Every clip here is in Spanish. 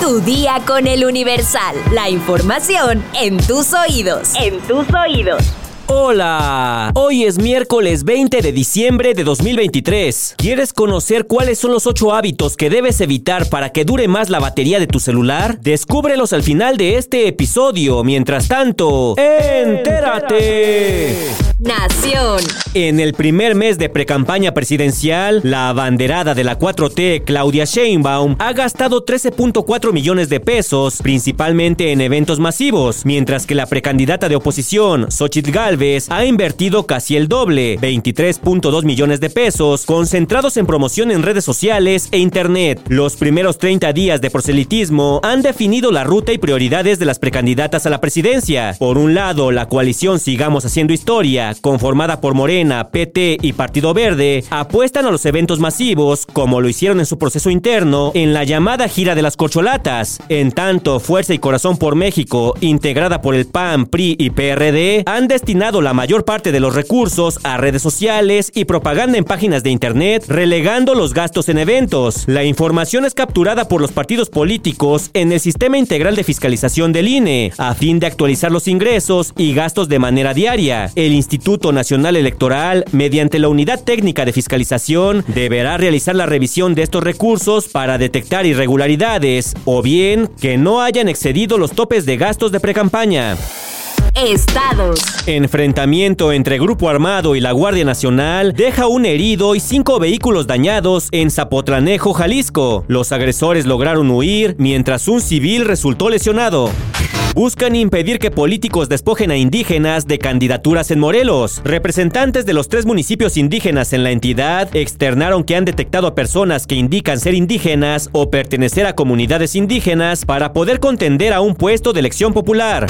Tu día con el Universal. La información en tus oídos. En tus oídos. Hola, hoy es miércoles 20 de diciembre de 2023. ¿Quieres conocer cuáles son los 8 hábitos que debes evitar para que dure más la batería de tu celular? Descúbrelos al final de este episodio. Mientras tanto, entérate. Nación. En el primer mes de precampaña presidencial, la abanderada de la 4T, Claudia Sheinbaum, ha gastado 13.4 millones de pesos, principalmente en eventos masivos, mientras que la precandidata de oposición, Xochitl Galvez, ha invertido casi el doble, 23.2 millones de pesos, concentrados en promoción en redes sociales e internet. Los primeros 30 días de proselitismo han definido la ruta y prioridades de las precandidatas a la presidencia. Por un lado, la coalición Sigamos Haciendo Historia, conformada por Morena, PT y Partido Verde, apuestan a los eventos masivos, como lo hicieron en su proceso interno, en la llamada gira de las corcholatas. En tanto, Fuerza y Corazón por México, integrada por el PAN, PRI y PRD, han destinado la mayor parte de los recursos a redes sociales y propaganda en páginas de internet, relegando los gastos en eventos. La información es capturada por los partidos políticos en el Sistema Integral de Fiscalización del INE, a fin de actualizar los ingresos y gastos de manera diaria. El Instituto Nacional Electoral, mediante la Unidad Técnica de Fiscalización, deberá realizar la revisión de estos recursos para detectar irregularidades o bien que no hayan excedido los topes de gastos de precampaña. Estados. Enfrentamiento entre Grupo Armado y la Guardia Nacional deja un herido y cinco vehículos dañados en Zapotlanejo, Jalisco. Los agresores lograron huir mientras un civil resultó lesionado. Buscan impedir que políticos despojen a indígenas de candidaturas en Morelos. Representantes de los tres municipios indígenas en la entidad externaron que han detectado a personas que indican ser indígenas o pertenecer a comunidades indígenas para poder contender a un puesto de elección popular.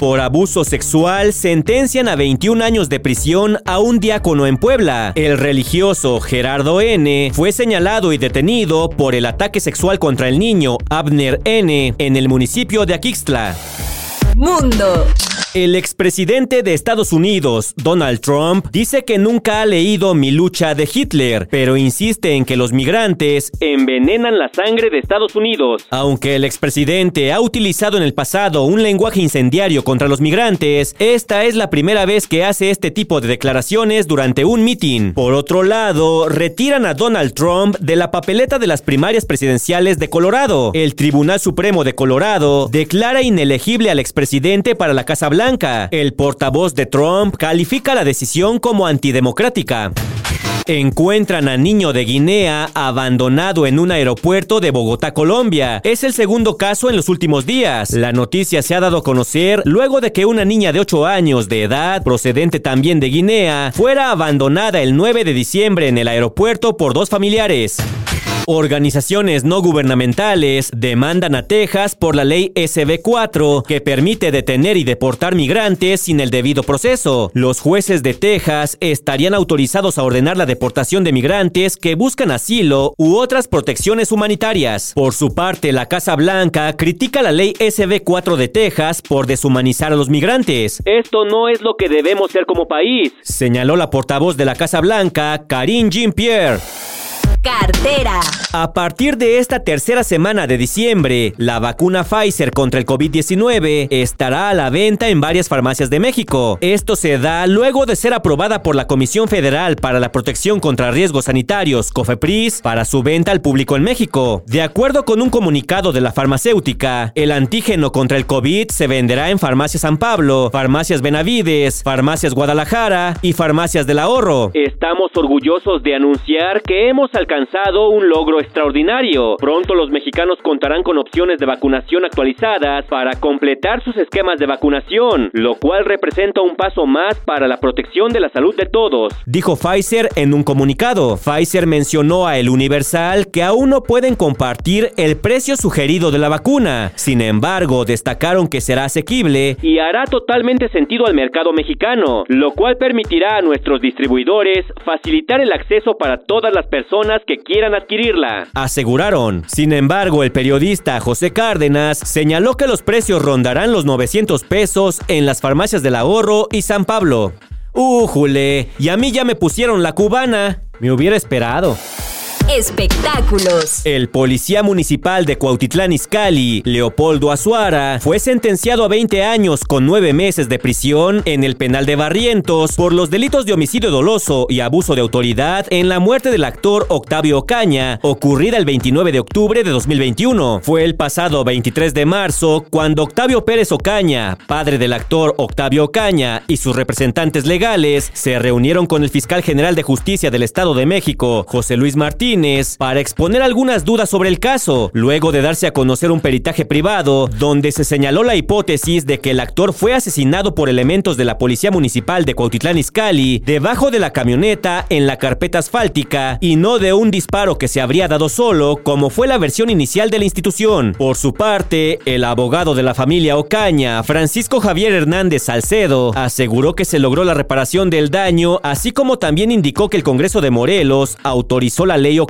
Por abuso sexual, sentencian a 21 años de prisión a un diácono en Puebla. El religioso Gerardo N. fue señalado y detenido por el ataque sexual contra el niño Abner N. en el municipio de Aquixtla. Mundo. El expresidente de Estados Unidos, Donald Trump, dice que nunca ha leído Mi lucha de Hitler, pero insiste en que los migrantes envenenan la sangre de Estados Unidos. Aunque el expresidente ha utilizado en el pasado un lenguaje incendiario contra los migrantes, esta es la primera vez que hace este tipo de declaraciones durante un mitin. Por otro lado, retiran a Donald Trump de la papeleta de las primarias presidenciales de Colorado. El Tribunal Supremo de Colorado declara inelegible al expresidente para la Casa Blanca el portavoz de Trump califica la decisión como antidemocrática. Encuentran a niño de Guinea abandonado en un aeropuerto de Bogotá, Colombia. Es el segundo caso en los últimos días. La noticia se ha dado a conocer luego de que una niña de 8 años de edad, procedente también de Guinea, fuera abandonada el 9 de diciembre en el aeropuerto por dos familiares. Organizaciones no gubernamentales demandan a Texas por la ley SB4 que permite detener y deportar migrantes sin el debido proceso. Los jueces de Texas estarían autorizados a ordenar la deportación de migrantes que buscan asilo u otras protecciones humanitarias. Por su parte, la Casa Blanca critica la ley SB4 de Texas por deshumanizar a los migrantes. Esto no es lo que debemos ser como país, señaló la portavoz de la Casa Blanca, Karine Jean-Pierre. Cartera. A partir de esta tercera semana de diciembre, la vacuna Pfizer contra el COVID-19 estará a la venta en varias farmacias de México. Esto se da luego de ser aprobada por la Comisión Federal para la Protección contra Riesgos Sanitarios, COFEPRIS, para su venta al público en México. De acuerdo con un comunicado de la farmacéutica, el antígeno contra el COVID se venderá en Farmacias San Pablo, Farmacias Benavides, Farmacias Guadalajara y Farmacias del Ahorro. Estamos orgullosos de anunciar que hemos alcanzado alcanzado un logro extraordinario. Pronto los mexicanos contarán con opciones de vacunación actualizadas para completar sus esquemas de vacunación, lo cual representa un paso más para la protección de la salud de todos. Dijo Pfizer en un comunicado. Pfizer mencionó a El Universal que aún no pueden compartir el precio sugerido de la vacuna. Sin embargo, destacaron que será asequible y hará totalmente sentido al mercado mexicano, lo cual permitirá a nuestros distribuidores facilitar el acceso para todas las personas que quieran adquirirla, aseguraron. Sin embargo, el periodista José Cárdenas señaló que los precios rondarán los 900 pesos en las farmacias del ahorro y San Pablo. ¡Újule! Y a mí ya me pusieron la cubana. Me hubiera esperado. Espectáculos. El policía municipal de Cuautitlán Izcalli, Leopoldo Azuara, fue sentenciado a 20 años con 9 meses de prisión en el penal de Barrientos por los delitos de homicidio doloso y abuso de autoridad en la muerte del actor Octavio Ocaña, ocurrida el 29 de octubre de 2021. Fue el pasado 23 de marzo cuando Octavio Pérez Ocaña, padre del actor Octavio Ocaña y sus representantes legales, se reunieron con el fiscal general de justicia del Estado de México, José Luis Martínez, para exponer algunas dudas sobre el caso, luego de darse a conocer un peritaje privado donde se señaló la hipótesis de que el actor fue asesinado por elementos de la Policía Municipal de Cuautitlán Izcalli debajo de la camioneta en la carpeta asfáltica y no de un disparo que se habría dado solo, como fue la versión inicial de la institución. Por su parte, el abogado de la familia Ocaña, Francisco Javier Hernández Salcedo, aseguró que se logró la reparación del daño, así como también indicó que el Congreso de Morelos autorizó la ley Ocaña,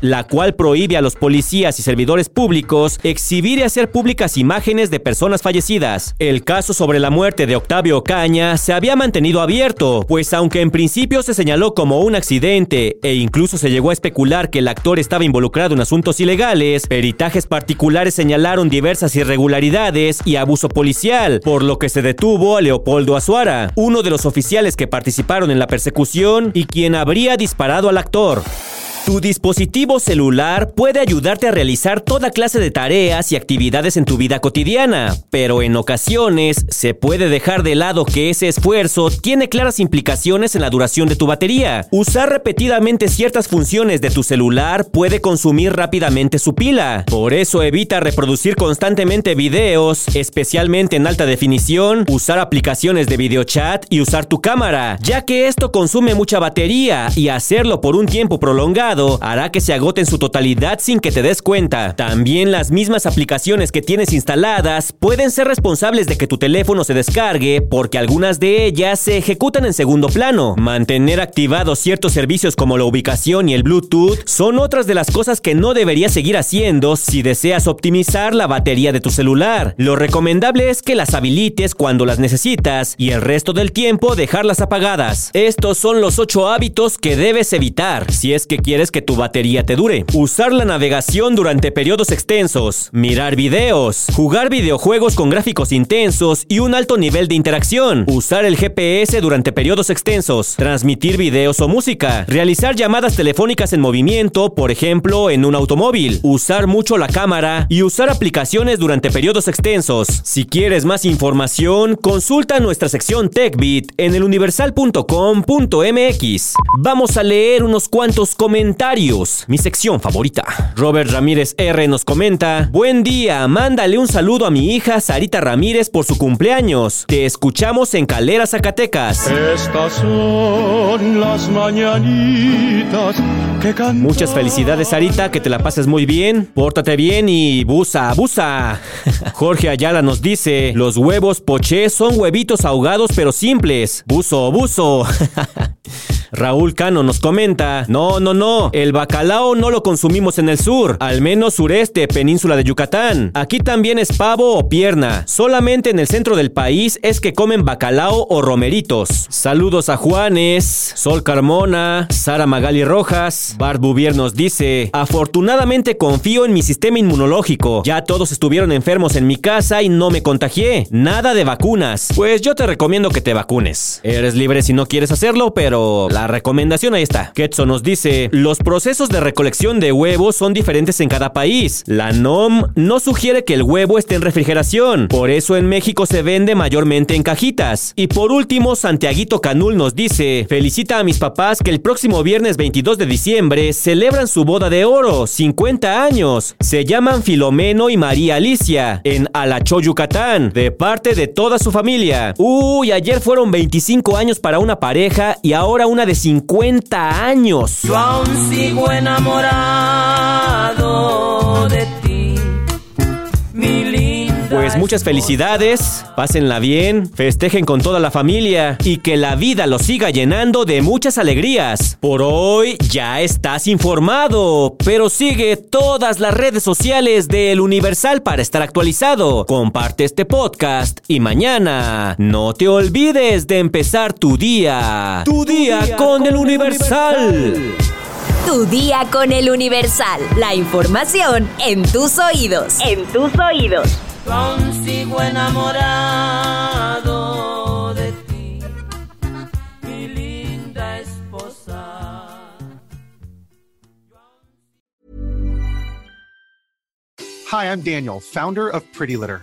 la cual prohíbe a los policías y servidores públicos exhibir y hacer públicas imágenes de personas fallecidas. El caso sobre la muerte de Octavio Ocaña se había mantenido abierto, pues aunque en principio se señaló como un accidente e incluso se llegó a especular que el actor estaba involucrado en asuntos ilegales, peritajes particulares señalaron diversas irregularidades y abuso policial, por lo que se detuvo a Leopoldo Azuara, uno de los oficiales que participaron en la persecución y quien habría disparado al actor. Tu dispositivo celular puede ayudarte a realizar toda clase de tareas y actividades en tu vida cotidiana, pero en ocasiones se puede dejar de lado que ese esfuerzo tiene claras implicaciones en la duración de tu batería. Usar repetidamente ciertas funciones de tu celular puede consumir rápidamente su pila. Por eso evita reproducir constantemente videos, especialmente en alta definición, usar aplicaciones de videochat y usar tu cámara, ya que esto consume mucha batería y hacerlo por un tiempo prolongado hará que se agote en su totalidad sin que te des cuenta. También las mismas aplicaciones que tienes instaladas pueden ser responsables de que tu teléfono se descargue porque algunas de ellas se ejecutan en segundo plano. Mantener activados ciertos servicios como la ubicación y el Bluetooth son otras de las cosas que no deberías seguir haciendo si deseas optimizar la batería de tu celular. Lo recomendable es que las habilites cuando las necesitas y el resto del tiempo dejarlas apagadas. Estos son los 8 hábitos que debes evitar si es que quieres que tu batería te dure. Usar la navegación durante periodos extensos, mirar videos, jugar videojuegos con gráficos intensos y un alto nivel de interacción, usar el GPS durante periodos extensos, transmitir videos o música, realizar llamadas telefónicas en movimiento, por ejemplo, en un automóvil, usar mucho la cámara y usar aplicaciones durante periodos extensos. Si quieres más información, consulta nuestra sección TechBit en eluniversal.com.mx. Vamos a leer unos cuantos comentarios comentarios, mi sección favorita. Robert Ramírez R nos comenta, buen día, mándale un saludo a mi hija Sarita Ramírez por su cumpleaños. Te escuchamos en Calera, Zacatecas. Estas son las mañanitas que Muchas felicidades Sarita, que te la pases muy bien, pórtate bien y busa, busa. Jorge Ayala nos dice, los huevos poché son huevitos ahogados pero simples. Buzo, buzo. Raúl Cano nos comenta, no, no, no, el bacalao no lo consumimos en el sur, al menos sureste, península de Yucatán. Aquí también es pavo o pierna, solamente en el centro del país es que comen bacalao o romeritos. Saludos a Juanes, Sol Carmona, Sara Magali Rojas, Bart Bouvier nos dice, afortunadamente confío en mi sistema inmunológico, ya todos estuvieron enfermos en mi casa y no me contagié, nada de vacunas. Pues yo te recomiendo que te vacunes. Eres libre si no quieres hacerlo, pero la recomendación ahí está. Ketso nos dice, los procesos de recolección de huevos son diferentes en cada país. La NOM no sugiere que el huevo esté en refrigeración, por eso en México se vende mayormente en cajitas. Y por último, Santiaguito Canul nos dice, felicita a mis papás que el próximo viernes 22 de diciembre celebran su boda de oro, 50 años. Se llaman Filomeno y María Alicia, en Alacho, Yucatán, de parte de toda su familia. Uy, ayer fueron 25 años para una pareja y ahora una de 50 años. Sigo enamorado de ti, mi linda. Pues muchas felicidades, pásenla bien, festejen con toda la familia y que la vida los siga llenando de muchas alegrías. Por hoy ya estás informado, pero sigue todas las redes sociales de El Universal para estar actualizado. Comparte este podcast y mañana no te olvides de empezar tu día. Tu, día, con, El Universal. Tu día con el Universal. La información en tus oídos. En tus oídos. Consigo enamorado de ti, mi linda esposa. Hi, I'm Daniel, founder of Pretty Litter.